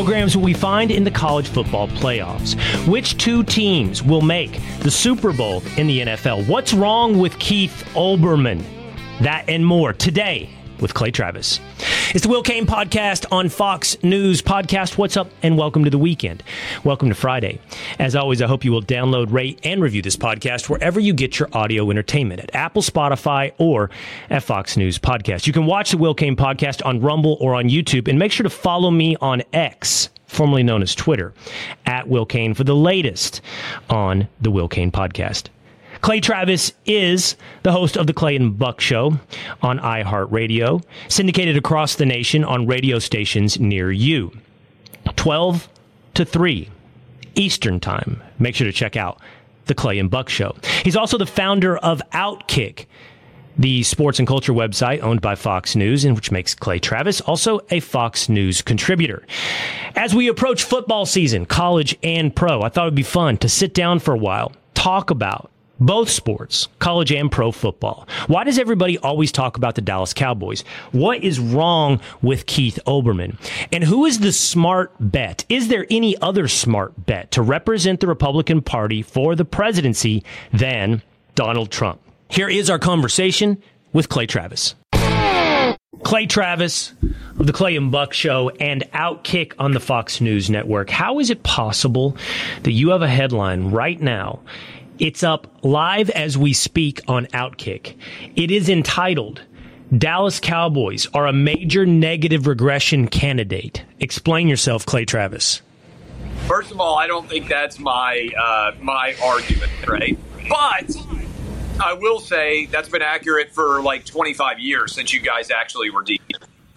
programs will we find in the college football playoffs? Which two teams will make the Super Bowl in the NFL? What's wrong with Keith Olbermann? That and more today with Clay Travis. It's the Will Cain podcast on Fox News Podcast. What's up and welcome to the weekend. Welcome to Friday. As always, I hope you will download, rate, and review this podcast wherever you get your audio entertainment at Apple, Spotify, or at Fox News Podcast. You can watch the Will Cain podcast on Rumble or on YouTube, and make sure to follow me on X formerly known as Twitter, at Will Cain for the latest on the Will Cain podcast. Clay Travis is the host of the Clay and Buck Show on iHeartRadio, syndicated across the nation on radio stations near you. 12 to 3 Eastern Time. Make sure to check out the Clay and Buck Show. He's also the founder of Outkick, the sports and culture website owned by Fox News, and which makes Clay Travis also a Fox News contributor. As we approach football season, college and pro, I thought it'd be fun to sit down for a while, talk about both sports, college and pro football. Why does everybody always talk about the Dallas Cowboys? What is wrong with Keith Olbermann? And who is the smart bet? Is there any other smart bet to represent the Republican Party for the presidency than Donald Trump? Here is our conversation with Clay Travis. Clay Travis of the Clay and Buck Show and Outkick on the Fox News Network. How is it possible that you have a headline right now it's up live as we speak on Outkick. It is entitled Dallas Cowboys are a major negative regression candidate. Explain yourself, Clay Travis. First of all, I don't think that's my uh, my argument, right? But I will say that's been accurate for like 25 years since you guys actually were deep.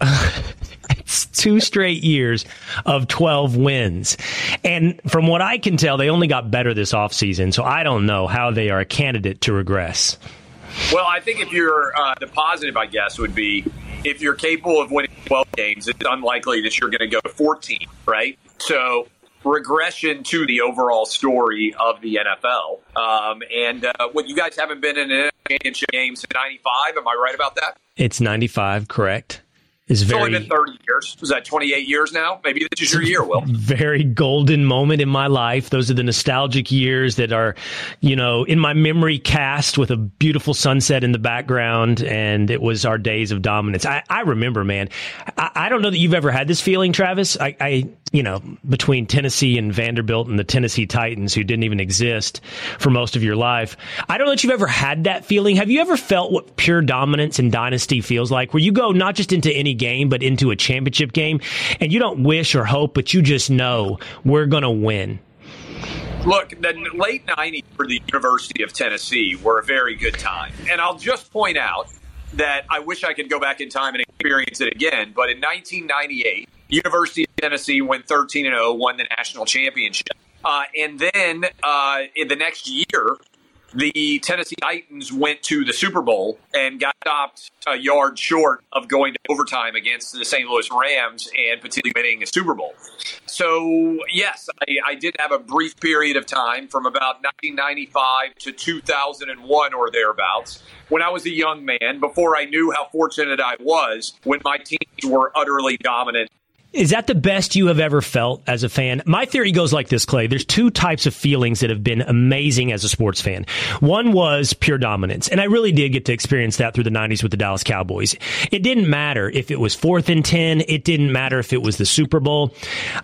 two straight years of 12 wins. And from what I can tell, they only got better this offseason. So I don't know how they are a candidate to regress. Well, I think if you're uh, the positive, I guess, would be if you're capable of winning 12 games, it's unlikely that you're going to go to 14, right? So regression to the overall story of the NFL. Um, and uh, what you guys haven't been in an championship game since 95. Am I right about that? It's 95, correct is very. It's only been 30 years. Was that 28 years now? Maybe this is your year, Will. Very golden moment in my life. Those are the nostalgic years that are, you know, in my memory cast with a beautiful sunset in the background. And it was our days of dominance. I, I remember, man. I, I, don't know that you've ever had this feeling, Travis. I, I, you know, between Tennessee and Vanderbilt and the Tennessee Titans, who didn't even exist for most of your life. I don't know that you've ever had that feeling. Have you ever felt what pure dominance and dynasty feels like, where you go not just into any game, but into a championship game. And you don't wish or hope, but you just know we're going to win. Look, the late 90s for the University of Tennessee were a very good time. And I'll just point out that I wish I could go back in time and experience it again. But in 1998, University of Tennessee went 13 and 0, won the national championship. Uh, and then uh, in the next year, the Tennessee Titans went to the Super Bowl and got stopped a yard short of going to overtime against the St. Louis Rams and potentially winning a Super Bowl. So, yes, I, I did have a brief period of time from about 1995 to 2001 or thereabouts when I was a young man, before I knew how fortunate I was when my teams were utterly dominant is that the best you have ever felt as a fan? My theory goes like this, Clay. There's two types of feelings that have been amazing as a sports fan. One was pure dominance, and I really did get to experience that through the 90s with the Dallas Cowboys. It didn't matter if it was fourth and 10. It didn't matter if it was the Super Bowl.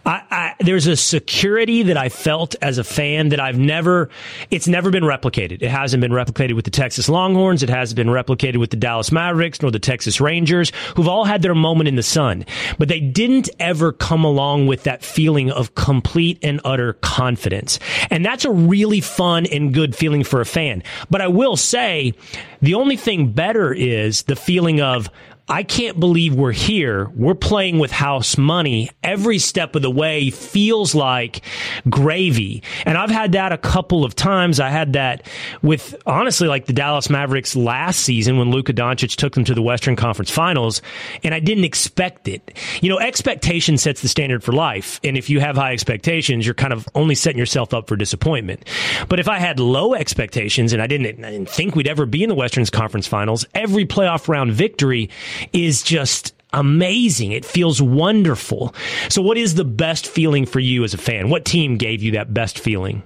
I, I, there's a security that I felt as a fan that I've never, it's never been replicated. It hasn't been replicated with the Texas Longhorns. It hasn't been replicated with the Dallas Mavericks nor the Texas Rangers, who've all had their moment in the sun, but they didn't ever come along with that feeling of complete and utter confidence. And that's a really fun and good feeling for a fan. But I will say the only thing better is the feeling of, I can't believe we're here. We're playing with house money. Every step of the way feels like gravy. And I've had that a couple of times. I had that with honestly like the Dallas Mavericks last season when Luka Doncic took them to the Western Conference Finals, and I didn't expect it. You know, expectation sets the standard for life. And if you have high expectations, you're kind of only setting yourself up for disappointment. But if I had low expectations and I didn't, I didn't think we'd ever be in the Western Conference Finals, every playoff round victory is just amazing. It feels wonderful. So, what is the best feeling for you as a fan? What team gave you that best feeling?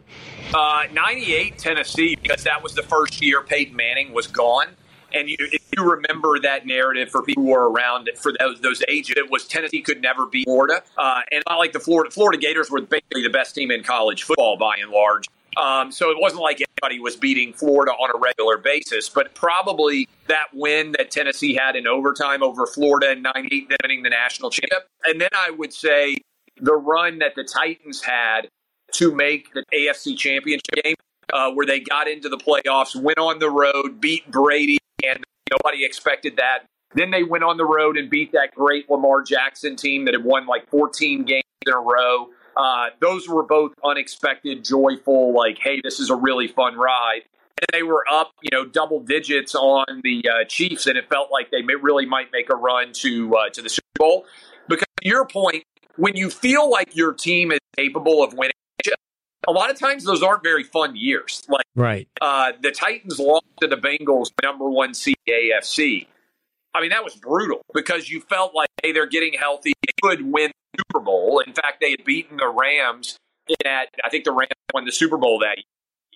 Uh, 98 Tennessee, because that was the first year Peyton Manning was gone. And you, if you remember that narrative for people who were around for those, those ages, it was Tennessee could never beat Florida. Uh, and not like the Florida, Florida Gators were basically the best team in college football by and large. Um, so it wasn't like anybody was beating Florida on a regular basis, but probably that win that Tennessee had in overtime over Florida in 98, winning the national championship. And then I would say the run that the Titans had to make the AFC championship game, uh, where they got into the playoffs, went on the road, beat Brady, and nobody expected that. Then they went on the road and beat that great Lamar Jackson team that had won like 14 games in a row. Uh, those were both unexpected, joyful, like, hey, this is a really fun ride. And they were up, you know, double digits on the uh, Chiefs, and it felt like they may, really might make a run to uh, to the Super Bowl. Because to your point, when you feel like your team is capable of winning, a lot of times those aren't very fun years. Like, right, uh, the Titans lost to the Bengals, number one seed AFC. I mean, that was brutal because you felt like, hey, they're getting healthy, they could win Super Bowl. In fact, they had beaten the Rams at, I think the Rams won the Super Bowl that year.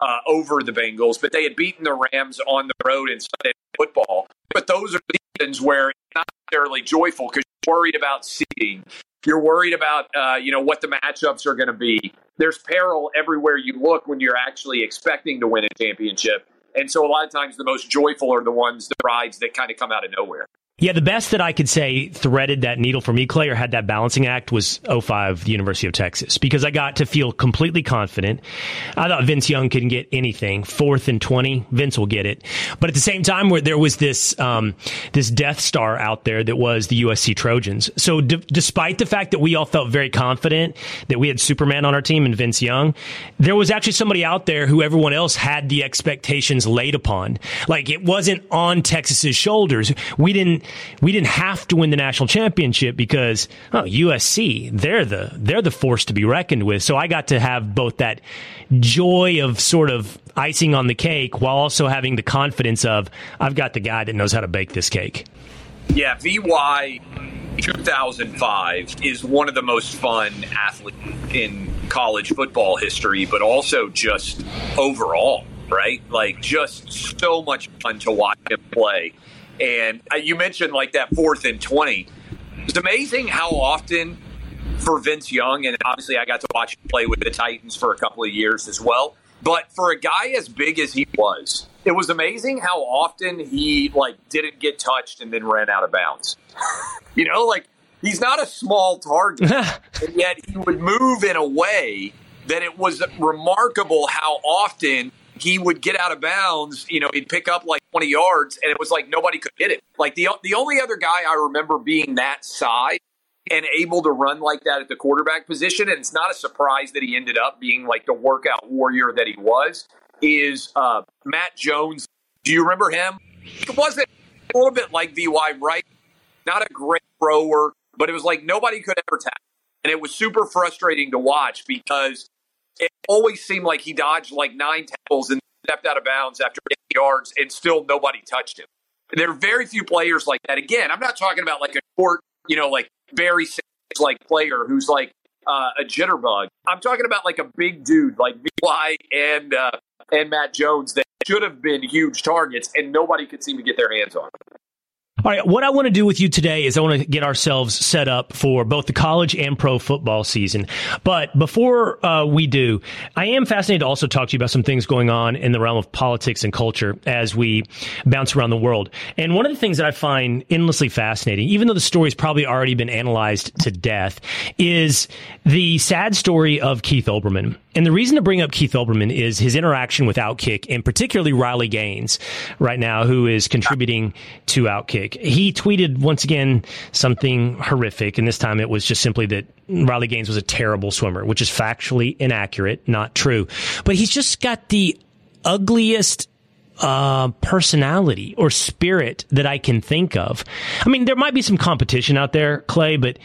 Uh, over the Bengals, but they had beaten the Rams on the road in Sunday football. But those are seasons where it's not necessarily joyful because you're worried about seeding. You're worried about uh, you know what the matchups are going to be. There's peril everywhere you look when you're actually expecting to win a championship. And so a lot of times the most joyful are the ones, the rides that kind of come out of nowhere. Yeah, the best that I could say threaded that needle for me, Clay, or had that balancing act was 05, the University of Texas, because I got to feel completely confident. I thought Vince Young couldn't get anything. Fourth and 20, Vince will get it. But at the same time, where there was this, um, this Death Star out there that was the USC Trojans. So d- despite the fact that we all felt very confident that we had Superman on our team and Vince Young, there was actually somebody out there who everyone else had the expectations laid upon. Like it wasn't on Texas's shoulders. We didn't, we didn't have to win the national championship because oh, USC they're the they're the force to be reckoned with. So I got to have both that joy of sort of icing on the cake while also having the confidence of I've got the guy that knows how to bake this cake. Yeah, VY 2005 is one of the most fun athletes in college football history, but also just overall, right? Like just so much fun to watch him play. And uh, you mentioned like that fourth and 20. It's amazing how often for Vince Young, and obviously I got to watch him play with the Titans for a couple of years as well. But for a guy as big as he was, it was amazing how often he like didn't get touched and then ran out of bounds. you know, like he's not a small target, and yet he would move in a way that it was remarkable how often he would get out of bounds. You know, he'd pick up like 20 yards, and it was like nobody could hit it. Like the the only other guy I remember being that size and able to run like that at the quarterback position, and it's not a surprise that he ended up being like the workout warrior that he was, is uh, Matt Jones. Do you remember him? It wasn't a little bit like VY, right? Not a great thrower, but it was like nobody could ever tackle. And it was super frustrating to watch because always seemed like he dodged like nine tackles and stepped out of bounds after eight yards and still nobody touched him. There are very few players like that. Again, I'm not talking about like a short, you know, like Barry Sanders like player who's like uh, a jitterbug. I'm talking about like a big dude like VY and uh, and Matt Jones that should have been huge targets and nobody could seem to get their hands on. All right, what I want to do with you today is I want to get ourselves set up for both the college and pro football season. But before uh, we do, I am fascinated to also talk to you about some things going on in the realm of politics and culture as we bounce around the world. And one of the things that I find endlessly fascinating, even though the story's probably already been analyzed to death, is the sad story of Keith Olbermann. And the reason to bring up Keith Olbermann is his interaction with Outkick and particularly Riley Gaines right now, who is contributing to Outkick. He tweeted once again something horrific, and this time it was just simply that Riley Gaines was a terrible swimmer, which is factually inaccurate, not true. But he's just got the ugliest uh, personality or spirit that I can think of. I mean, there might be some competition out there, Clay, but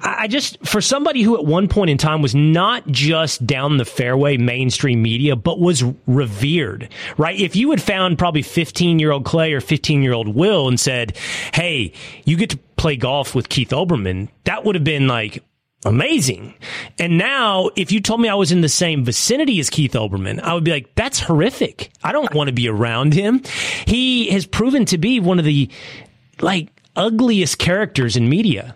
I just, for somebody who at one point in time was not just down the fairway mainstream media, but was revered, right? If you had found probably 15 year old Clay or 15 year old Will and said, Hey, you get to play golf with Keith Olbermann, that would have been like, amazing. And now, if you told me I was in the same vicinity as Keith Olbermann, I would be like, that's horrific. I don't want to be around him. He has proven to be one of the like ugliest characters in media.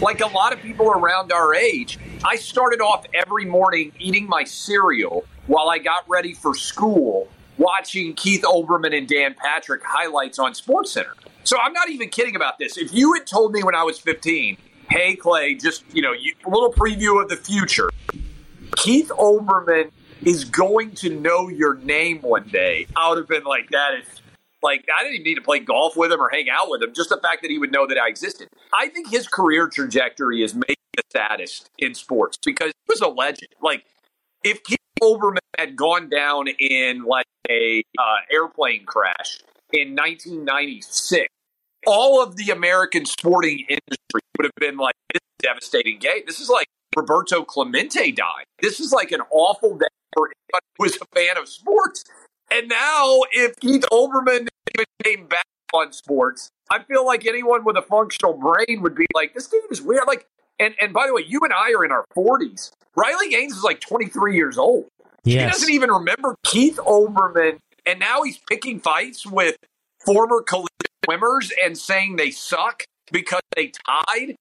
Like a lot of people around our age, I started off every morning eating my cereal while I got ready for school, watching Keith Olbermann and Dan Patrick highlights on SportsCenter. So I'm not even kidding about this. If you had told me when I was 15, hey Clay, just you know, you, a little preview of the future. Keith Olbermann is going to know your name one day. I would have been like, that is like I didn't even need to play golf with him or hang out with him. Just the fact that he would know that I existed. I think his career trajectory is maybe the saddest in sports because he was a legend. Like if Keith Olbermann had gone down in like a uh, airplane crash in 1996, all of the American sporting industry would have been like, this is devastating game. This is like Roberto Clemente died. This is like an awful day for anyone who was a fan of sports. And now, if Keith Olbermann even came back on sports, I feel like anyone with a functional brain would be like, this dude is weird. Like, and, and by the way, you and I are in our 40s. Riley Gaines is like 23 years old. Yes. He doesn't even remember Keith Olbermann. And now he's picking fights with former collegiate swimmers and saying they suck because they tied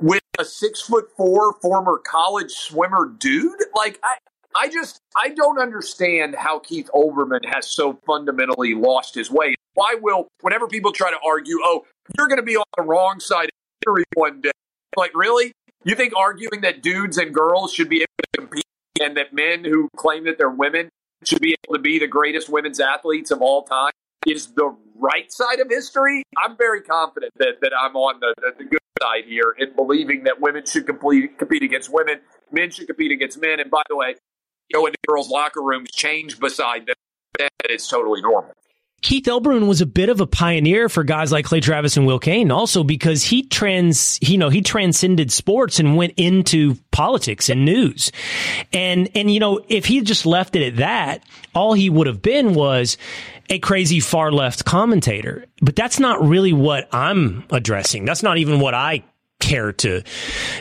with a six foot four former college swimmer dude. Like I, I just I don't understand how Keith Olbermann has so fundamentally lost his way. Why will whenever people try to argue, oh, you're going to be on the wrong side of history one day? Like really? You think arguing that dudes and girls should be able to compete and that men who claim that they're women should be able to be the greatest women's athletes of all time is the right side of history, I'm very confident that, that I'm on the, the, the good side here in believing that women should complete, compete against women, men should compete against men. And by the way, go into girls' locker rooms, change beside them, that is totally normal. Keith Olbermann was a bit of a pioneer for guys like Clay Travis and Will Cain, also because he trans, you know, he transcended sports and went into politics and news. And, and, you know, if he just left it at that, all he would have been was a crazy far left commentator. But that's not really what I'm addressing. That's not even what I care to,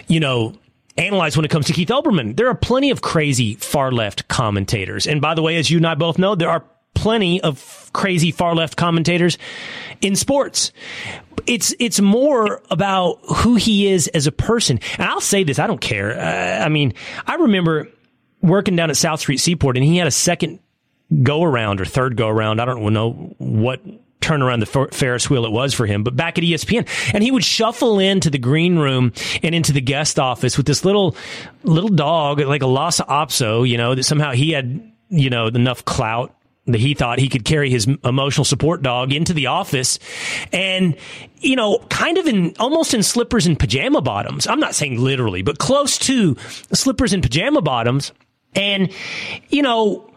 you know, analyze when it comes to Keith Olbermann. There are plenty of crazy far left commentators. And by the way, as you and I both know, there are plenty of crazy far left commentators in sports. It's it's more about who he is as a person. And I'll say this, I don't care. Uh, I mean, I remember working down at South Street Seaport and he had a second go around or third go around. I don't know what turn around the Ferris wheel it was for him, but back at ESPN. And he would shuffle into the green room and into the guest office with this little, little dog, like a Lhasa Apso, you know, that somehow he had, you know, enough clout that he thought he could carry his emotional support dog into the office. And you know kind of in almost in slippers and pajama bottoms. I'm not saying literally but close to slippers and pajama bottoms. And you know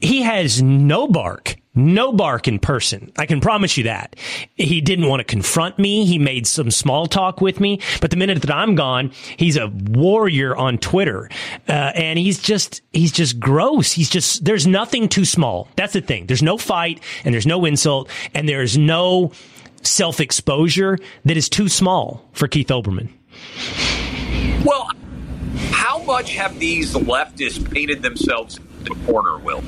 he has no bark no bark in person. I can promise you that. He didn't want to confront me. He made some small talk with me. But the minute that I'm gone, he's a warrior on Twitter. Uh, and he's just, he's just gross. He's just, there's nothing too small. That's the thing. There's no fight and there's no insult and there's no self exposure that is too small for Keith Olbermann. Well, how much have these leftists painted themselves in the corner, Will?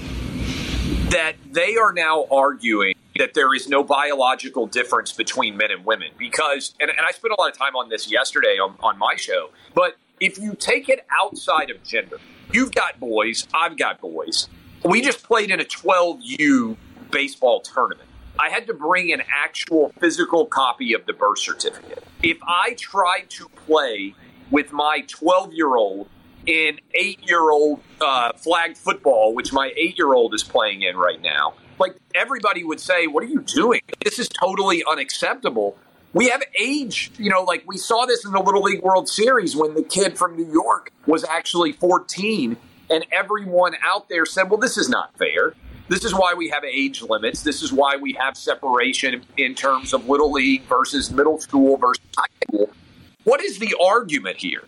That they are now arguing that there is no biological difference between men and women because and, and i spent a lot of time on this yesterday on, on my show but if you take it outside of gender you've got boys i've got boys. We just played in a 12u baseball tournament. I had to bring an actual physical copy of the birth certificate. If i tried to play with my 12 year old in eight year old uh, flag football, which my eight year old is playing in right now, like everybody would say, What are you doing? This is totally unacceptable. We have age, you know, like we saw this in the Little League World Series when the kid from New York was actually 14, and everyone out there said, Well, this is not fair. This is why we have age limits. This is why we have separation in terms of Little League versus middle school versus high school. What is the argument here?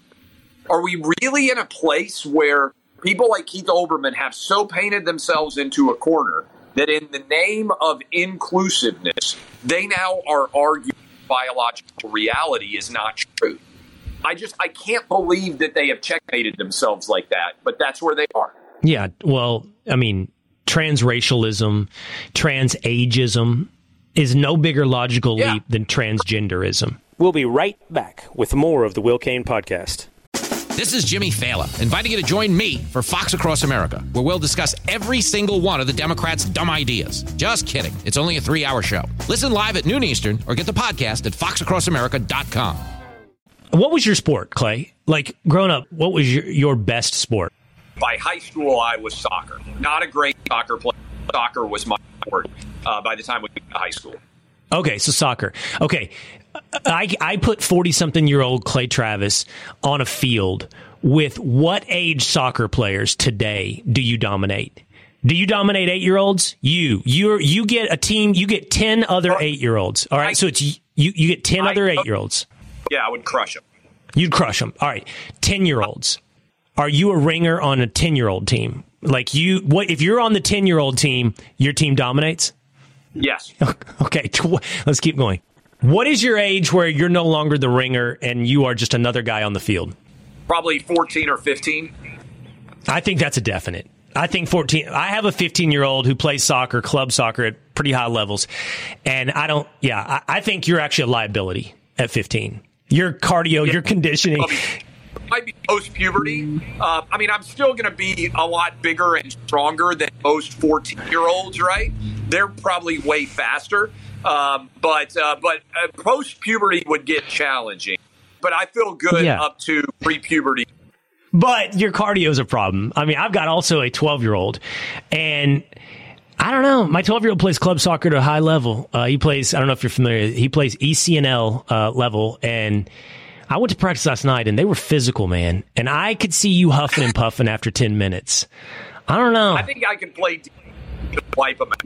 Are we really in a place where people like Keith Olbermann have so painted themselves into a corner that in the name of inclusiveness, they now are arguing biological reality is not true? I just I can't believe that they have checkmated themselves like that, but that's where they are. Yeah, well, I mean, transracialism, transageism is no bigger logical Yeah. leap than transgenderism. We'll be right back with more of the Will Cain podcast. This is Jimmy Fallon, inviting you to join me for Fox Across America, where we'll discuss every single one of the Democrats' dumb ideas. Just kidding. It's only a three hour show. Listen live at noon Eastern or get the podcast at foxacrossamerica.com. What was your sport, Clay? Like growing up, what was your, your best sport? By high school, I was soccer. Not a great soccer player. Soccer was my sport uh, by the time we got to high school. Okay, so soccer. Okay, I, I put 40 something year old Clay Travis on a field with what age soccer players today do you dominate? Do you dominate eight year olds? You, you, you get a team, you get 10 other eight year olds. All right, so it's you, you get 10 other eight year olds. Yeah, I would crush them. You'd crush them. All right, 10 year olds. Are you a ringer on a 10 year old team? Like you, what if you're on the 10 year old team, your team dominates? Yes. Okay, tw- let's keep going. What is your age where you're no longer the ringer and you are just another guy on the field? Probably 14 or 15. I think that's a definite. I think 14. I have a 15 year old who plays soccer, club soccer at pretty high levels. And I don't, yeah, I, I think you're actually a liability at 15. Your cardio, your conditioning. might be post puberty. Uh, I mean, I'm still going to be a lot bigger and stronger than most 14 year olds, right? They're probably way faster. Um, but uh, but uh, post puberty would get challenging. But I feel good Yeah. up to pre puberty. But your cardio is a problem. I mean, I've got also a 12 year old, and I don't know. My 12 year old plays club soccer at a high level. Uh, he plays, I don't know if you're familiar, he plays ECNL uh, level. And I went to practice last night, and they were physical, man. And I could see you huffing and puffing after 10 minutes. I don't know. I think I can play d- to wipe them out.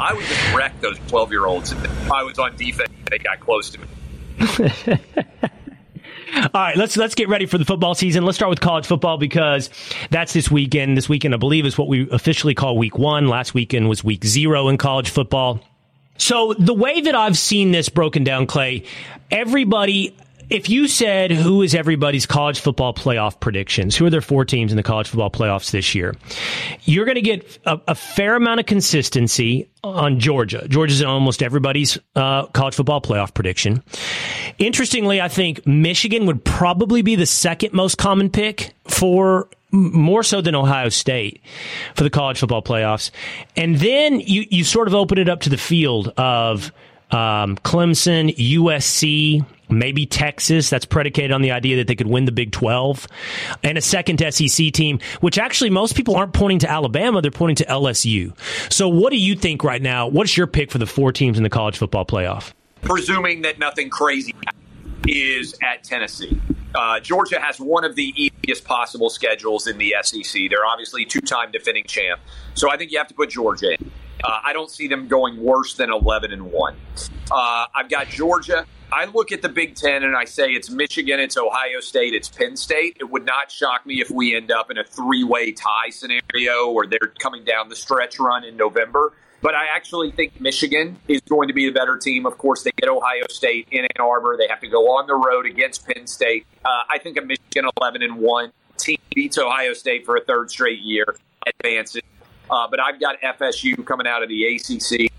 I would just wreck those 12 year olds if I was on defense. And they got close to me. All right, let's let's get ready for the football season. Let's start with college football because that's this weekend. This weekend, I believe, is what we officially call week one. Last weekend was week zero in college football. So the way that I've seen this broken down, Clay, everybody. If you said who is everybody's college football playoff predictions, who are their four teams in the college football playoffs this year, you're going to get a, a fair amount of consistency on Georgia. Georgia's in almost everybody's uh, college football playoff prediction. Interestingly, I think Michigan would probably be the second most common pick for more so than Ohio State for the college football playoffs. And then you, you sort of open it up to the field of um, Clemson, USC, maybe Texas. That's predicated on the idea that they could win the Big 12 and a second SEC team, which actually most people aren't pointing to Alabama. They're pointing to LSU. So what do you think right now? What's your pick for the four teams in the college football playoff? presuming that nothing crazy is at Tennessee. Uh, Georgia has one of the easiest possible schedules in the SEC. They're obviously two-time defending champ, so I think you have to put Georgia in. Uh, I don't see them going worse than eleven and one. Uh, I've got Georgia. I look at the Big Ten and I say it's Michigan, it's Ohio State, it's Penn State. It would not shock me if we end up in a three-way tie scenario where they're coming down the stretch run in November. But I actually think Michigan is going to be the better team. Of course, they get Ohio State in Ann Arbor. They have to go on the road against Penn State. Uh, I think a Michigan 11 and 1 team beats Ohio State for a third straight year, advances. Uh, but I've got FSU coming out of the ACC.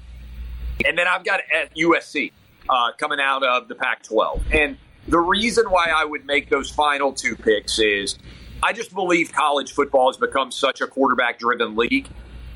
And then I've got USC uh, coming out of the Pac 12. And the reason why I would make those final two picks is I just believe college football has become such a quarterback driven league.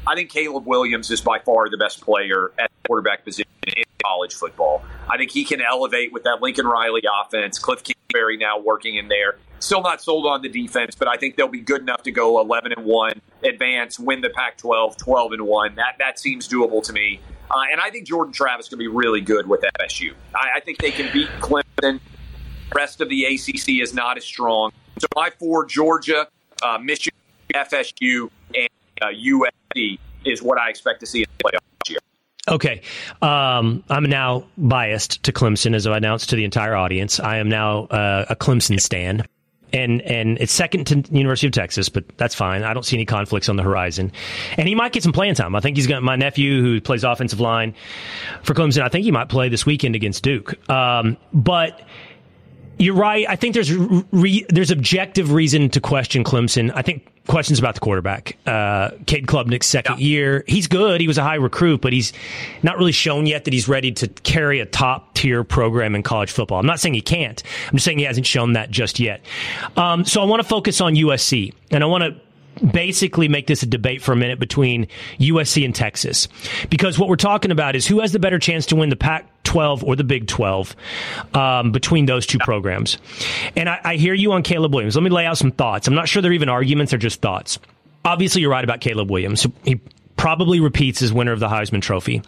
I think Caleb Williams is by far the best player at the quarterback position in college football. I think he can elevate with that Lincoln Riley offense. Cliff Kingsbury now working in there. Still not sold on the defense, but I think they'll be good enough to go 11 and one, advance, win the Pac-12, 12 and one. That that seems doable to me. Uh, and I think Jordan Travis can be really good with FSU. I, I think they can beat Clemson. Rest of the ACC is not as strong. So my four: Georgia, uh, Michigan, FSU, uh, USC is what I expect to see in the playoff this year. Okay. Um, I'm now biased to Clemson, as I announced to the entire audience. I am now uh, a Clemson stan. And, and it's second to University of Texas, but that's fine. I don't see any conflicts on the horizon. And he might get some playing time. I think he's got my nephew who plays offensive line for Clemson. I think he might play this weekend against Duke. Um, but you're right. I think there's re, there's objective reason to question Clemson. I think questions about the quarterback. Uh, Cade Klubnik's second yeah. year. He's good. He was a high recruit, but he's not really shown yet that he's ready to carry a top tier program in college football. I'm not saying he can't. I'm just saying he hasn't shown that just yet. Um, so I want to focus on USC, and I want to basically make this a debate for a minute between USC and Texas. Because what we're talking about is who has the better chance to win the Pac 12 or the Big 12 um, between those two programs. And I, I hear you on Caleb Williams. Let me lay out some thoughts. I'm not sure they're even arguments, they're just thoughts. Obviously, you're right about Caleb Williams. He probably repeats as winner of the Heisman Trophy.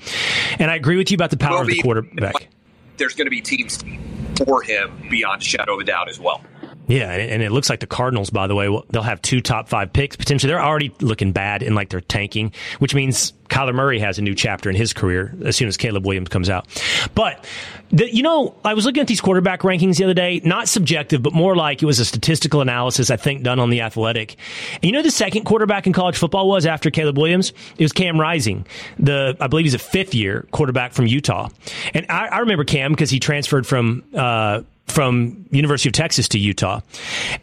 And I agree with you about the power of the quarterback. There's going to be teams for him beyond a shadow of a doubt as well. Yeah, and it looks like the Cardinals, by the way, they'll have two top five picks potentially. They're already looking bad and like they're tanking, which means Kyler Murray has a new chapter in his career as soon as Caleb Williams comes out. But the, you know, I was looking at these quarterback rankings the other day, not subjective, but more like it was a statistical analysis, I think, done on the Athletic. And you know, the second quarterback in college football was after Caleb Williams. It was Cam Rising, the I believe he's a fifth year quarterback from Utah. And I, I remember Cam because he transferred from. Uh, from University of Texas to Utah.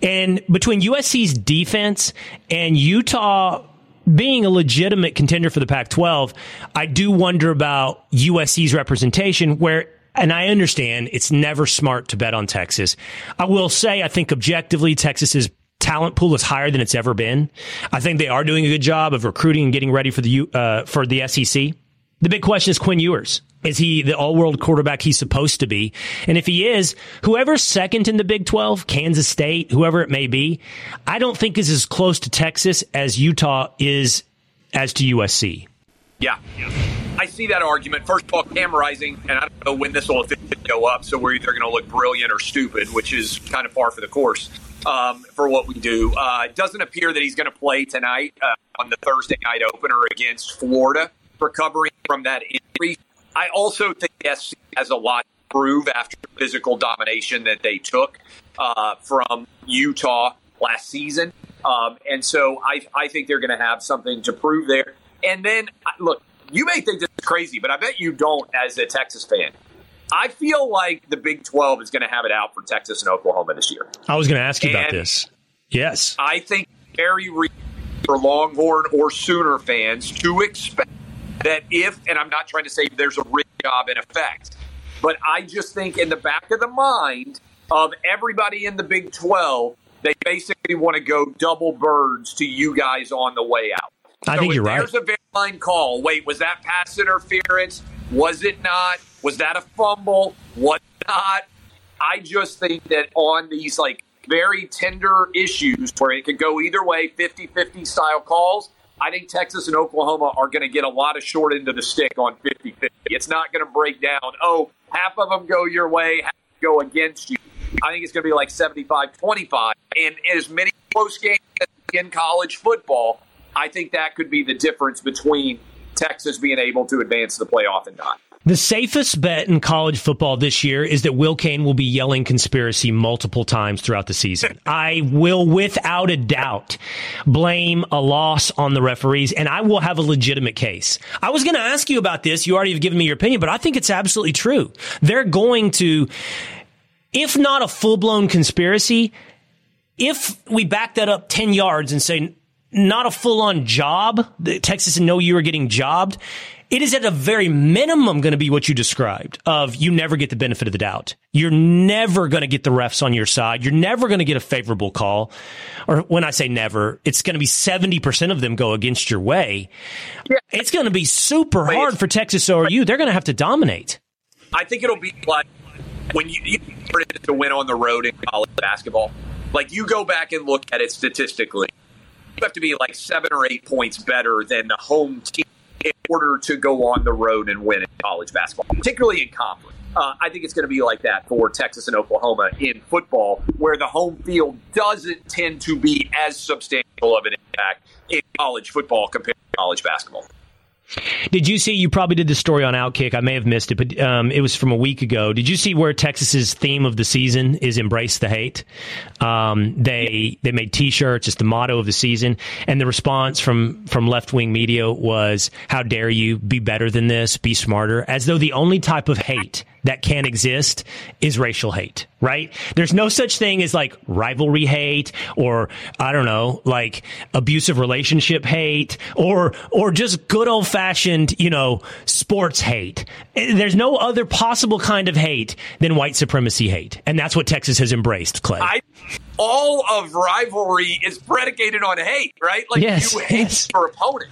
And between USC's defense and Utah being a legitimate contender for the Pac 12, I do wonder about USC's representation where and I understand it's never smart to bet on Texas. I will say, I think objectively, Texas's talent pool is higher than it's ever been. I think they are doing a good job of recruiting and getting ready for the uh, for the SEC. The big question is Quinn Ewers. Is he the all world quarterback he's supposed to be? And if he is, whoever's second in the Big 12, Kansas State, whoever it may be, I don't think is as close to Texas as Utah is as to USC. Yeah. I see that argument. First of all, Cam Rising, and I don't know when this will go up, so we're either going to look brilliant or stupid, which is kind of far for the course um, for what we do. Uh, it doesn't appear that he's going to play tonight uh, on the Thursday night opener against Florida, recovering from that injury. I also think SC has a lot to prove after the physical domination that they took uh, from Utah last season. Um, and so I, I think they're going to have something to prove there. And then, look, you may think this is crazy, but I bet you don't as a Texas fan. I feel like the Big 12 is going to have it out for Texas and Oklahoma this year. I was going to ask you and about this. Yes. I think very for Longhorn or Sooner fans to expect that if, and I'm not trying to say there's a rig job in effect, but I just think in the back of the mind of everybody in the Big 12, they basically want to go double birds to you guys on the way out. I so think you're right. There's a very line call. Wait, was that pass interference? Was it not? Was that a fumble? What not? I just think that on these like very tender issues where it could go either way, 50 50 style calls, I think Texas and Oklahoma are going to get a lot of short end of the stick on 50 50. It's not going to break down, oh, half of them go your way, half go against you. I think it's going to be like 75 25. And as many close games in college football, I think that could be the difference between Texas being able to advance the playoff and not. The safest bet in college football this year is that Will Cain will be yelling conspiracy multiple times throughout the season. I will, without a doubt, blame a loss on the referees, and I will have a legitimate case. I was going to ask you about this. You already have given me your opinion, but I think it's absolutely true. They're going to, if not a full blown conspiracy, if we back that up 10 yards and say, not a full on job, Texas and know you are getting jobbed, it is at a very minimum going to be what you described of you never get the benefit of the doubt. You're never going to get the refs on your side. You're never going to get a favorable call. Or when I say never, it's going to be 70% of them go against your way. Yeah. It's going to be super hard for Texas ORU. They're going to have to dominate. I think it'll be like when you, you to win on the road in college basketball Like you go back and look at it statistically, you have to be like seven or eight points better than the home team order to go on the road and win in college basketball, particularly in conference. Uh, I think it's going to be like that for Texas and Oklahoma in football, where the home field doesn't tend to be as substantial of an impact in college football compared to college basketball. Did you see? You probably did the story on Outkick. I may have missed it, but um, it was from a week ago. Did you see where Texas's theme of the season is "Embrace the Hate"? Um, they they made T-shirts. It's the motto of the season, and the response from from left wing media was, "How dare you be better than this? Be smarter!" As though the only type of hate that can exist is racial hate, right? There's no such thing as like rivalry hate or I don't know, like abusive relationship hate or or just good old fashioned, you know, sports hate. There's no other possible kind of hate than white supremacy hate. And that's what Texas has embraced, Clay. I, all of rivalry is predicated on hate, right? Like yes, you hate yes. your opponent.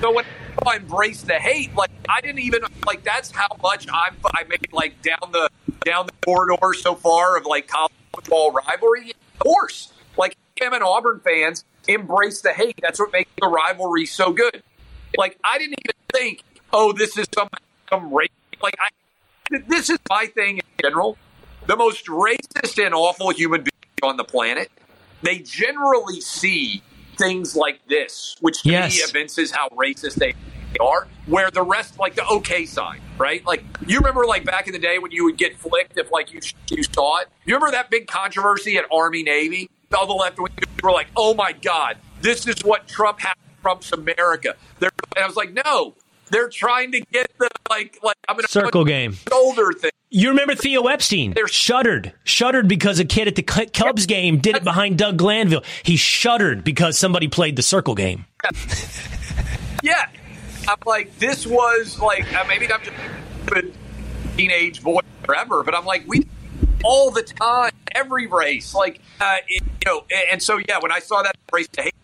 So when I embrace the hate, like I didn't even like that's how much I'm I made like down the down the corridor so far of like college football rivalry. Of course, like him and Auburn fans embrace the hate. That's what makes the rivalry so good. Like I didn't even think, oh, this is some some race. Like I, this is my thing in general. The most racist and awful human being on the planet. They generally see things like this, which to Yes. me evinces how racist they are. Where the rest, like the okay side, right? Like you remember, like back in the day when you would get flicked if like you you saw it. You remember that big controversy at Army Navy? All the left wing were like, "Oh my God, this is what Trump has." Trump's America." They're, and I was like, "No." They're trying to get the like like I'm gonna Circle game. shoulder thing. You remember Theo Epstein? They're- shuddered, shuddered because a kid at the Cu- Cubs game did it behind Doug Glanville. He shuddered because somebody played the circle game. Yeah. I'm like, this was like, uh, maybe I'm just a teenage boy forever, but I'm like, we all the time, every race, like, uh, it, you know, and, and so yeah, when I saw that race to hate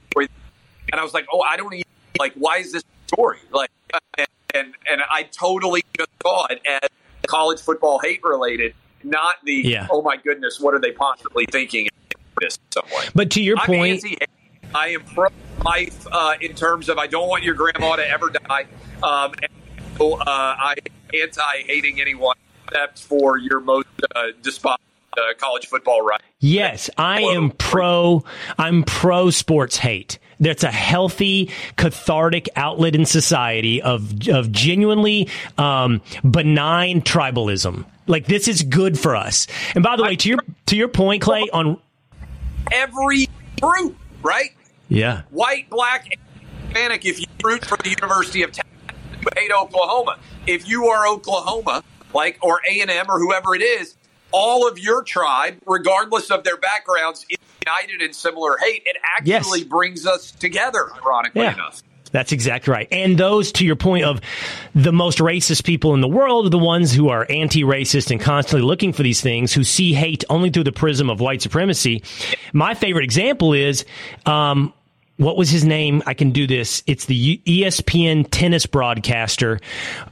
and I was like, oh, I don't even like, why is this story like, and and, and I totally just saw it as college football hate related, not the Yeah. oh my goodness, what are they possibly thinking this some way. But to your I'm point. I am pro life uh, in terms of I don't want your grandma to ever die. Um, and so, uh, I anti hating anyone except for your most uh, despised uh, college football right. Yes, I am pro. I'm pro sports hate. That's a healthy, cathartic outlet in society of of genuinely um, benign tribalism. Like this is good for us. And by the way, to your to your point, Clay, on Every group, right? yeah, White, black, Hispanic. If you root for the University of Texas, you hate Oklahoma. If you are Oklahoma, like or A and M or whoever it is, all of your tribe, regardless of their backgrounds, is united in similar hate. It actually Yes. brings us together. Ironically Yeah. enough. That's exactly right. And those, to your point of the most racist people in the world, are the ones who are anti racist and constantly looking for these things, who see hate only through the prism of white supremacy. My favorite example is, um, what was his name? I can do this. It's the ESPN tennis broadcaster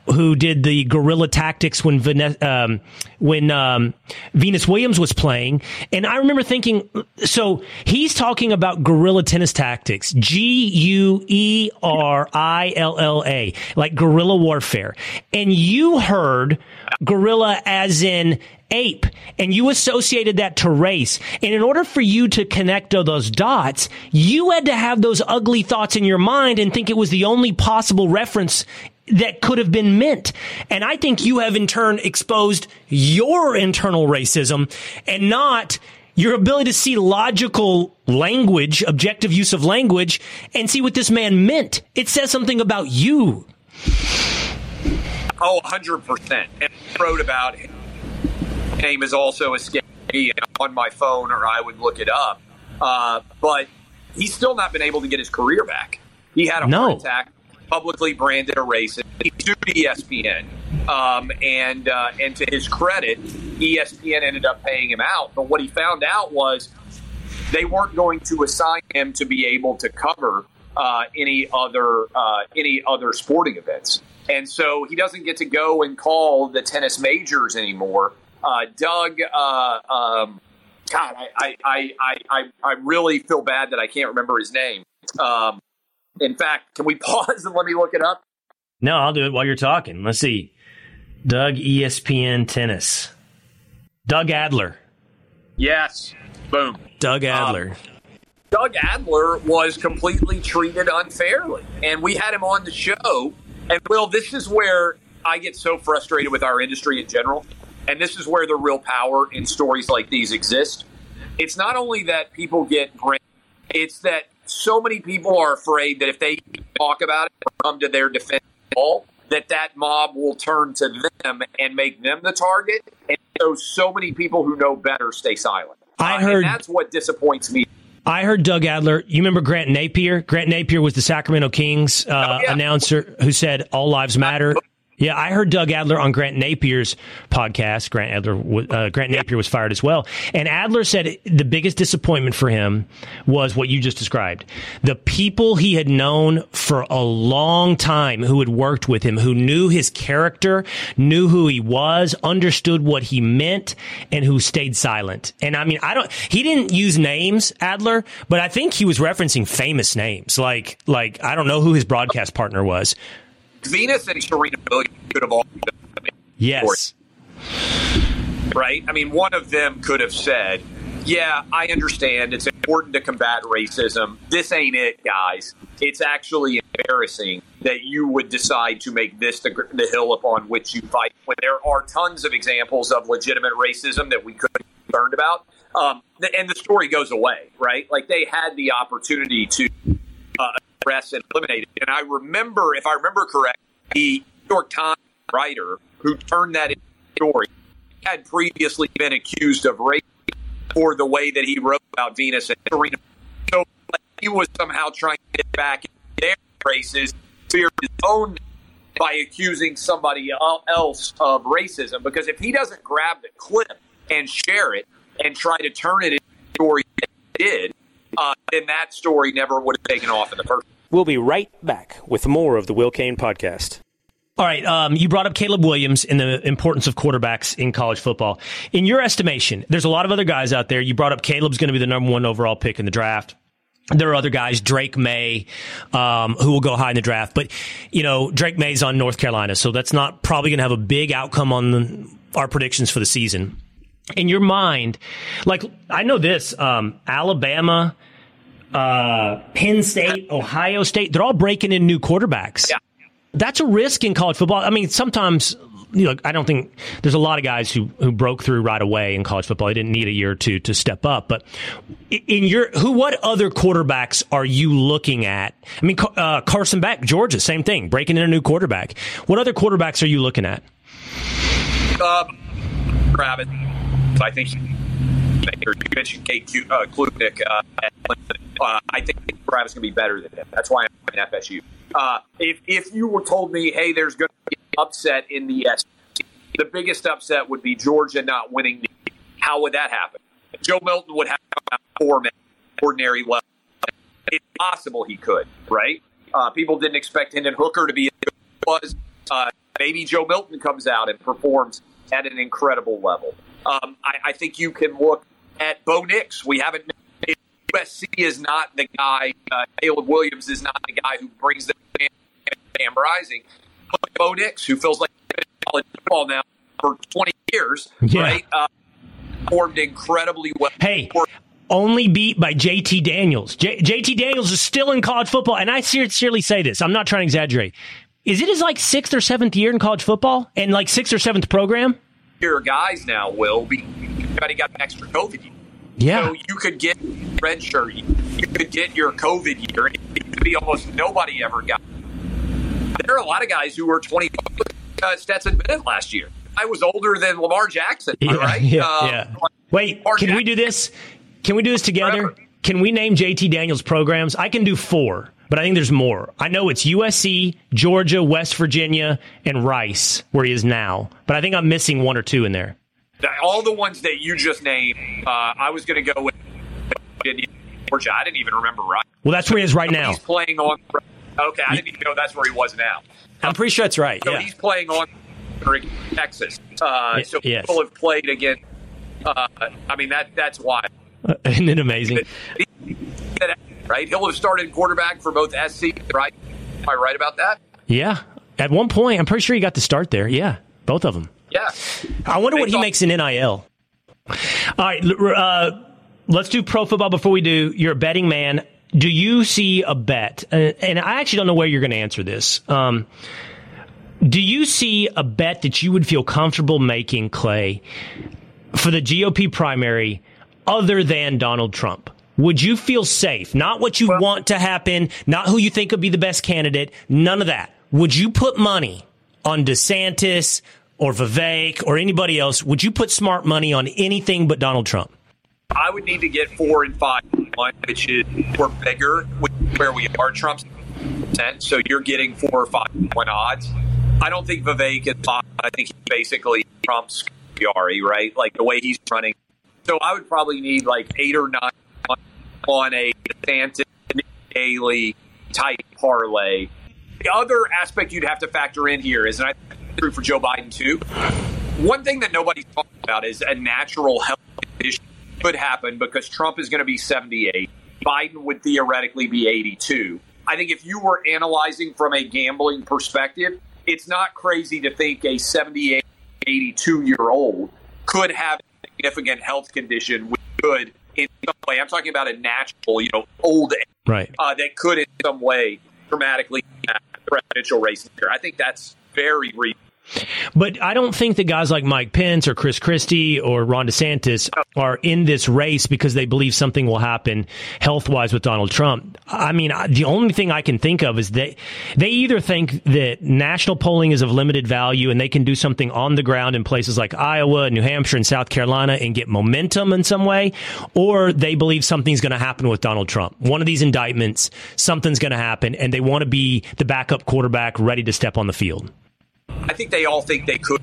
who did the guerrilla tactics when Vane- um, when um, Venus Williams was playing, and I remember thinking, so he's talking about guerrilla tennis tactics, G U E R I L L A, like guerrilla warfare, and you heard guerrilla as in ape and you associated that to race. And in order for you to connect those dots, you had to have those ugly thoughts in your mind and think it was the only possible reference that could have been meant. And I think you have in turn exposed your internal racism and not your ability to see logical language, objective use of language, and see what this man meant. It says something about you. Oh, 100%. And I wrote about him. Name is also escaped me on my phone, or I would look it up. Uh, but he's still not been able to get his career back. He had a No. heart attack, publicly branded a racist. He sued ESPN. Um, and, uh, and to his credit, ESPN ended up paying him out. But what he found out was they weren't going to assign him to be able to cover uh, any other uh, any other sporting events, and so he doesn't get to go and call the tennis majors anymore. Uh, Doug uh, um, God, I, I, I, I, I really feel bad that I can't remember his name. Um, in fact, can we pause and let me look it up? No, I'll do it while you're talking. Let's see. Doug ESPN tennis. Doug Adler. Yes. Boom. Doug Adler. Um, Doug Adler was completely treated unfairly. And we had him on the show. And, Will, this is where I get so frustrated with our industry in general. And this is where the real power in stories like these exist. It's not only that people get brand, it's that so many people are afraid that if they talk about it or come to their defense all, that that mob will turn to them and make them the target. And so, so many people who know better stay silent. I Uh, heard and that's what disappoints me. I heard Doug Adler. You remember Grant Napear? Grant Napear was the Sacramento Kings uh, Oh, yeah. announcer who said all lives matter. Yeah, I heard Doug Adler on Grant Napear's podcast. Grant Adler, uh, Grant Napear was fired as well, and Adler said the biggest disappointment for him was what you just described. The people he had known for a long time, who had worked with him, who knew his character, knew who he was, understood what he meant, and who stayed silent. And I mean, I don't. He didn't use names, Adler, but I think he was referencing famous names, like like I don't know who his broadcast partner was. Venus and Serena Williams could have all been Yes. right? I mean, one of them could have said, Yeah, I understand it's important to combat racism. This ain't it, guys. It's actually embarrassing that you would decide to make this the, the hill upon which you fight when there are tons of examples of legitimate racism that we could be concerned about. Um, and the story goes away, right? Like they had the opportunity to uh, address and eliminated. And I remember, if I remember correct, the New York Times writer who turned that into a story had previously been accused of rape for the way that he wrote about Venus and Serena. So he was somehow trying to get back in their races, fear his own by accusing somebody else of racism. Because if he doesn't grab the clip and share it and try to turn it into a story that he did, uh, then that story never would have taken off in the first. We'll be right back with more of the Will Cain podcast. All right. Um, you brought up Caleb Williams and the importance of quarterbacks in college football. In your estimation, there's a lot of other guys out there. You brought up Caleb's going to be the number one overall pick in the draft. There are other guys, Drake Maye, um, who will go high in the draft. But, you know, Drake Maye's on North Carolina, so that's not probably going to have a big outcome on the, our predictions for the season. In your mind, like, I know this, um, Alabama, uh, Penn State, Ohio State, they're all breaking in new quarterbacks. Yeah. That's a risk in college football. I mean, sometimes, you know, I don't think there's a lot of guys who, who broke through right away in college football. They didn't need a year or two to step up. But in your, who, what other quarterbacks are you looking at? I mean, uh, Carson Beck, Georgia, same thing, breaking in a new quarterback. What other quarterbacks are you looking at? Um, Travis, I think you mentioned Kate Q, uh, Klubnik. Uh, uh, I think Travis to be better than him. That's why I'm in FSU. Uh, if if you were told me, hey, there's going to be an upset in the SEC, the biggest upset would be Georgia not winning. The, how would that happen? Joe Milton would have four men, ordinary level. It's possible he could, right? Uh, people didn't expect Hendon Hooker to be as was. Uh, maybe Joe Milton comes out and performs at an incredible level. Um, I, I think you can look at Bo Nix. We haven't. USC is not the guy. Uh, Caleb Williams is not the guy who brings the damn rising. But Bo Nix, who feels like college football now for 20 years, Yeah. right? Uh, performed incredibly well. Hey, only beat by JT Daniels. J- JT Daniels is still in college football, and I sincerely say this. I'm not trying to exaggerate. Is it his like sixth or seventh year in college football and like sixth or seventh program? Your guys now will be. Everybody got an extra COVID year. Yeah. So you could get red shirt. You could get your COVID year. It could be almost nobody ever got. There are a lot of guys who were 20. Uh, Stetson Bennett last year. I was older than Lamar Jackson. Yeah, all right. yeah, Um, yeah. Wait, Lamar can we do this? Can we do this together? Forever. Can we name JT Daniels programs? I can do four, but I think there's more. I know it's USC, Georgia, West Virginia, and Rice, where he is now. But I think I'm missing one or two in there. All the ones that you just named, uh, I was going to go with Georgia. I didn't even remember right. Well, that's where he is right now. He's playing on. Okay, I didn't even know that's where he was now. I'm pretty sure that's right. So Yeah. he's playing on Texas. Uh, so yes. people have played against Uh, I mean that that's why. Isn't it amazing? Right, he'll have started quarterback for both SC. Right, am I right about that? Yeah, at one point, I'm pretty sure he got the start there. Yeah, both of them. Yeah. I wonder what he makes in NIL. All right, uh, let's do pro football before we do. You're a betting man. Do you see a bet? Uh, and I actually don't know where you're going to answer this. Um, do you see a bet that you would feel comfortable making, Clay, for the GOP primary other than Donald Trump? Would you feel safe? Not what you well, want to happen, not who you think would be the best candidate, none of that. Would you put money on DeSantis or Vivek or anybody else? Would you put smart money on anything but Donald Trump? I would need to get four and five, which is we're bigger where we are. Trump's so you're getting four or five one odds. I don't think Vivek is five. I think he's basically Trump's Yari, right? Like the way he's running. So I would probably need like eight or nine on a DeSantis daily type parlay. The other aspect you'd have to factor in here is, and I true for Joe Biden too. One thing that nobody's talking about is a natural health condition could happen because Trump is going to be 78. Biden would theoretically be 82. I think if you were analyzing from a gambling perspective, it's not crazy to think a 78, 82 year old could have a significant health condition which could, in some way, I'm talking about a natural, you know, old age, right. Uh, that could in some way dramatically impact the presidential race here. I think that's very reasonable. But I don't think that guys like Mike Pence or Chris Christie or Ron DeSantis are in this race because they believe something will happen health wise with Donald Trump. I mean, the only thing I can think of is that they either think that national polling is of limited value and they can do something on the ground in places like Iowa, New Hampshire, and South Carolina and get momentum in some way, or they believe something's going to happen with Donald Trump. One of these indictments, something's going to happen, and they want to be the backup quarterback ready to step on the field. I think they all think they could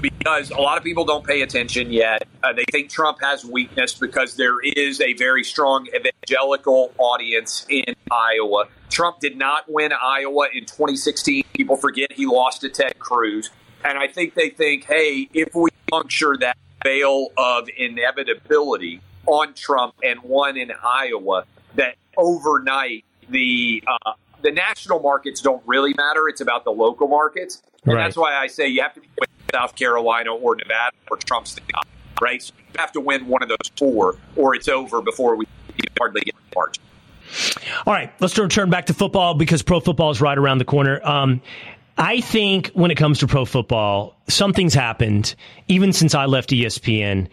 because a lot of people don't pay attention yet. Uh, they think Trump has weakness because there is a very strong evangelical audience in Iowa. Trump did not win Iowa in 2016. People forget he lost to Ted Cruz. And I think they think, hey, if we puncture that veil of inevitability on Trump and won in Iowa, that overnight the uh, the national markets don't really matter. It's about the local markets. And right. that's why I say you have to be South Carolina or Nevada or Trump's the guy, right? So you have to win one of those four or it's over before we hardly get March. All right, let's return back to football because pro football is right around the corner. Um, I think when it comes to pro football, something's happened even since I left ESPN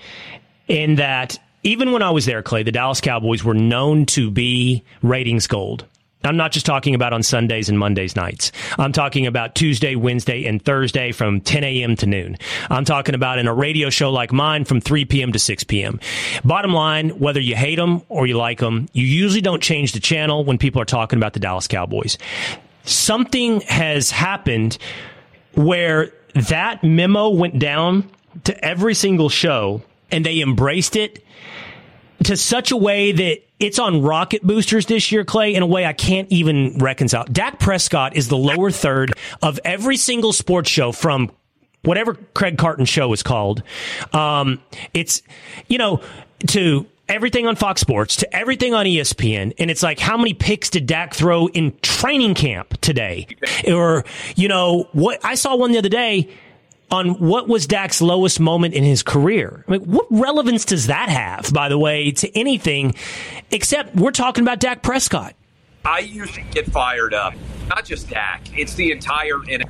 in that even when I was there, Clay, the Dallas Cowboys were known to be ratings gold. I'm not just talking about on Sundays and Mondays nights. I'm talking about Tuesday, Wednesday, and Thursday from 10 a.m. to noon. I'm talking about in a radio show like mine from 3 p.m. to 6 p.m. Bottom line, whether you hate them or you like them, you usually don't change the channel when people are talking about the Dallas Cowboys. Something has happened where that memo went down to every single show and they embraced it to such a way that it's on rocket boosters this year, Clay, in a way I can't even reconcile. Dak Prescott is the lower third of every single sports show from whatever Craig Carton show is called. Um, it's, you know, to everything on Fox Sports to everything on ESPN. And it's like, how many picks did Dak throw in training camp today? Or, you know, what I saw one the other day on what was Dak's lowest moment in his career. I mean, what relevance does that have, by the way, to anything except we're talking about Dak Prescott? I usually get fired up. Not just Dak, it's the entire NFL.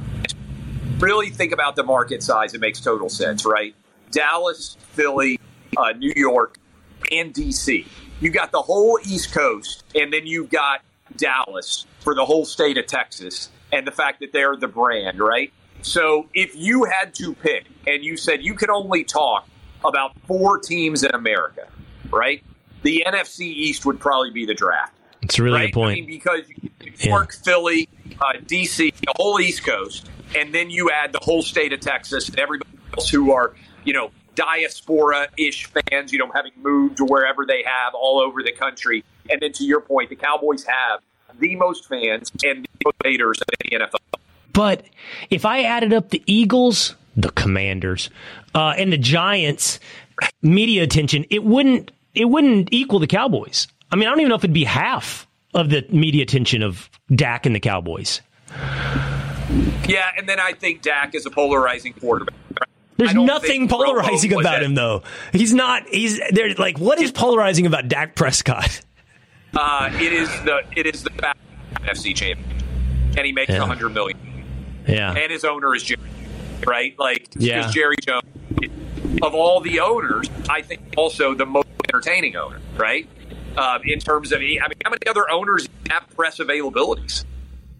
Really think about the market size. It makes total sense, right? Dallas, Philly, uh, New York, and DC. You got the whole East Coast, and then you've got Dallas for the whole state of Texas, and the fact that they're the brand, right? So if you had to pick and you said you could only talk about four teams in America, right? The NFC East would probably be the draft. It's a really right? good point. I mean, because New York, yeah. Philly, uh, DC, the whole East Coast, and then you add the whole state of Texas and everybody else who are, you know, diaspora-ish fans, you know, having moved to wherever they have all over the country. And then to your point, the Cowboys have the most fans and the most haters in the NFL. But if I added up the Eagles, the Commanders, uh, and the Giants media attention, it wouldn't it wouldn't equal the Cowboys. I mean, I don't even know if it'd be half of the media attention of Dak and the Cowboys. Yeah, and then I think Dak is a polarizing quarterback. There's nothing polarizing Romo about him, though. He's not. He's there. Like, what is polarizing about Dak Prescott? Uh, it is the it is the fact NFC champion, and he makes a Yeah. hundred million, Yeah, and his owner is Jerry, right? Like, Yeah. Jerry Jones, of all the owners, I think also the most entertaining owner, right? Uh, in terms of, I mean, how many other owners have press availabilities?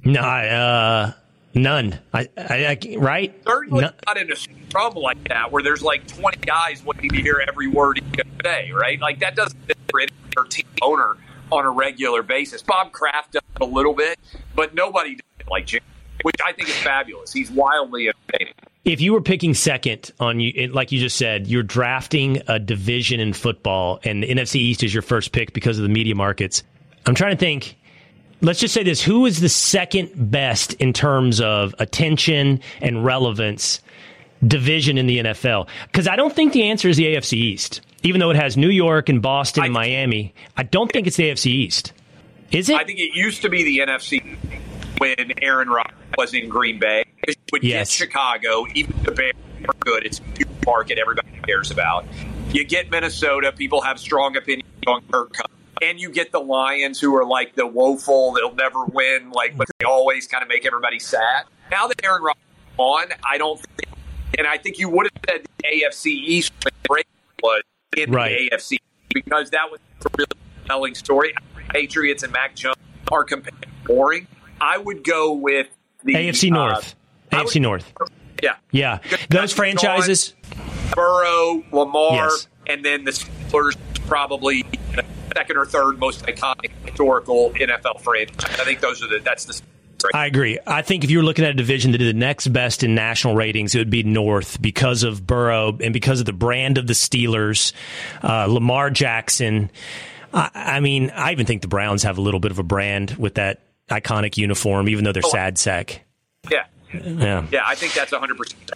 no, I, uh, none. I, I, I right? Certainly No- not in a scrum like that where there's like 20 guys waiting to hear every word he can say, right? Like that doesn't fit for any other team owner on a regular basis. Bob Kraft does it a little bit, but nobody does it like Jim, which I think is fabulous. He's wildly entertaining. If you were picking second on you, like you just said, you're drafting a division in football, and the NFC East is your first pick because of the media markets. I'm trying to think. Let's just say this: Who is the second best in terms of attention and relevance division in the NFL? Because I don't think the answer is the AFC East, even though it has New York and Boston and Miami. I don't think it's the AFC East. Is it? I think it used to be the NFC when Aaron Rodgers was in Green Bay. You would Yes. get Chicago, even the Bears are good. It's a market everybody cares about. You get Minnesota, people have strong opinions on Kirk Cousins. And you get the Lions, who are like the woeful, they'll never win, like, but they always kind of make everybody sad. Now that Aaron Rodgers is on, I don't think, and I think you would have said the AFC East was in Right. the AFC because that was a really compelling story. Patriots and Mac Jones are boring. I would go with the AFC uh, North. I AFC would- North. Yeah, Yeah, those franchises. Burrow, Lamar, Yes. and then the Steelers probably second or third most iconic historical NFL franchise. I think those are the that's the. I agree. I think if you were looking at a division that did the next best in national ratings, it would be North because of Burrow and because of the brand of the Steelers, uh, Lamar Jackson. I, I mean, I even think the Browns have a little bit of a brand with that iconic uniform, even though they're sad sack. Yeah, Yeah. yeah, I think that's 100. percent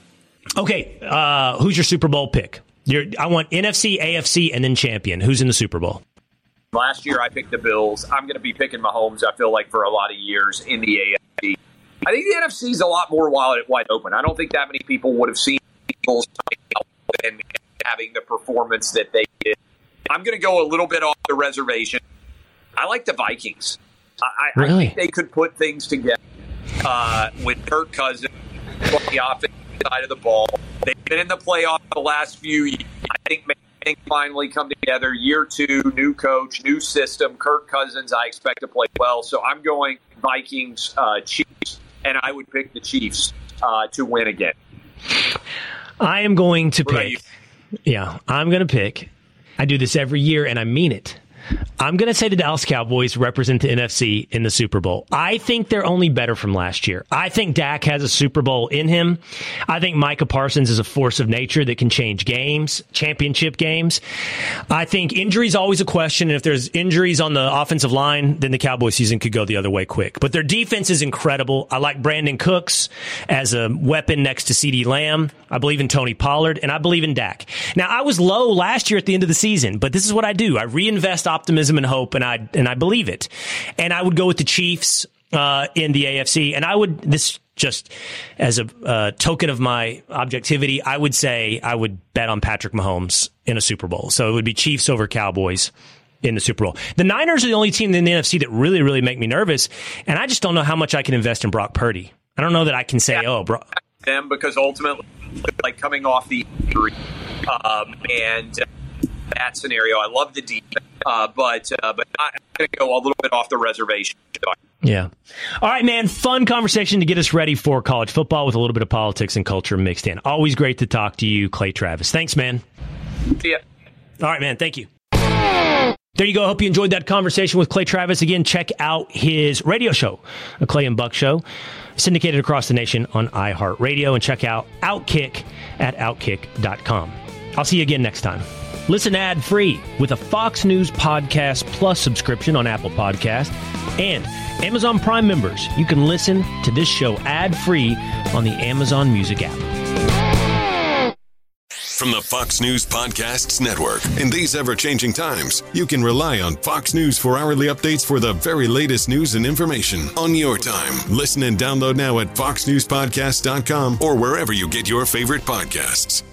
Okay. Uh, who's your Super Bowl pick? You're, I want NFC, AFC, and then champion. Who's in the Super Bowl? Last year, I picked the Bills. I'm going to be picking Mahomes. I feel like for a lot of years in the AFC. I think the NFC is a lot more wide, wide open. I don't think that many people would have seen Bills and having the performance that they did. I'm going to go a little bit off the reservation. I like the Vikings. I, I- I think they could put things together uh, with Kirk Cousins on the offensive side of the ball. They've been in the playoffs the last few years. I think things finally come together. Year two, new coach, new system. Kirk Cousins, I expect to play well. So I'm going Vikings, uh, Chiefs, and I would pick the Chiefs uh, to win again. I am going to What pick. Yeah, I'm going to pick. I do this every year, and I mean it. I'm going to say the Dallas Cowboys represent the NFC in the Super Bowl. I think they're only better from last year. I think Dak has a Super Bowl in him. I think Micah Parsons is a force of nature that can change games, championship games. I think injuries always a question. And if there's injuries on the offensive line, then the Cowboy season could go the other way quick. But their defense is incredible. I like Brandin Cooks as a weapon next to CeeDee Lamb. I believe in Tony Pollard and I believe in Dak. Now I was low last year at the end of the season, but this is what I do. I reinvest optimism and hope and I and I believe it. And I would go with the Chiefs uh, in the AFC and I would this just as a uh, token of my objectivity, I would say I would bet on Patrick Mahomes in a Super Bowl. So it would be Chiefs over Cowboys in the Super Bowl. The Niners are the only team in the NFC that really, really make me nervous, and I just don't know how much I can invest in Brock Purdy. I don't know that I can say, oh, bro. them because ultimately, like coming off the injury um, and uh, that scenario, I love the defense, uh, but uh, but I'm going to go a little bit off the reservation. Yeah. All right, man. Fun conversation to get us ready for college football with a little bit of politics and culture mixed in. Always great to talk to you, Clay Travis. Thanks, man. See ya. All right, man. Thank you. There you go. Hope you enjoyed that conversation with Clay Travis. Again, check out his radio show, The Clay and Buck Show, syndicated across the nation on iHeartRadio. And check out Outkick at Outkick.com. I'll see you again next time. Listen ad free with a Fox News Podcast Plus subscription on Apple Podcast and Amazon Prime members. You can listen to this show ad free on the Amazon Music app. From the Fox News Podcasts Network. In these ever changing times, you can rely on Fox News for hourly updates for the very latest news and information on your time. Listen and download now at foxnewspodcast.com or wherever you get your favorite podcasts.